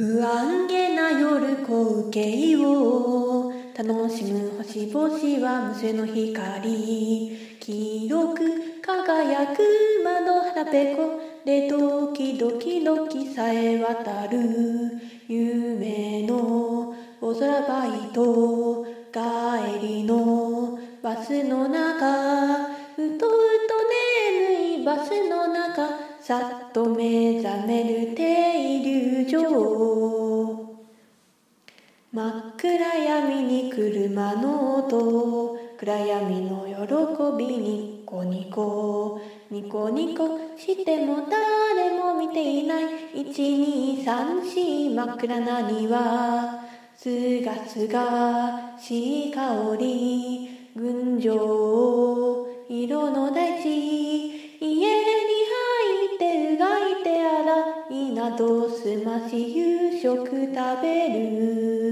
不安げな夜光景を。楽しむ星々は無数の光。黄色く輝く窓腹ペコ。でドキドキドキさえ渡る。夢のお空バイト。帰りのバスの中。ふとふと眠いバスの中。さっと目覚める停真っ暗闇に車の音。暗闇の喜びニコニコ。ニコニコしても誰も見ていない。1234真っ暗な庭すがすがしい香り。群青色の大地家に入ってうがいて洗いなどすまし夕食食べる。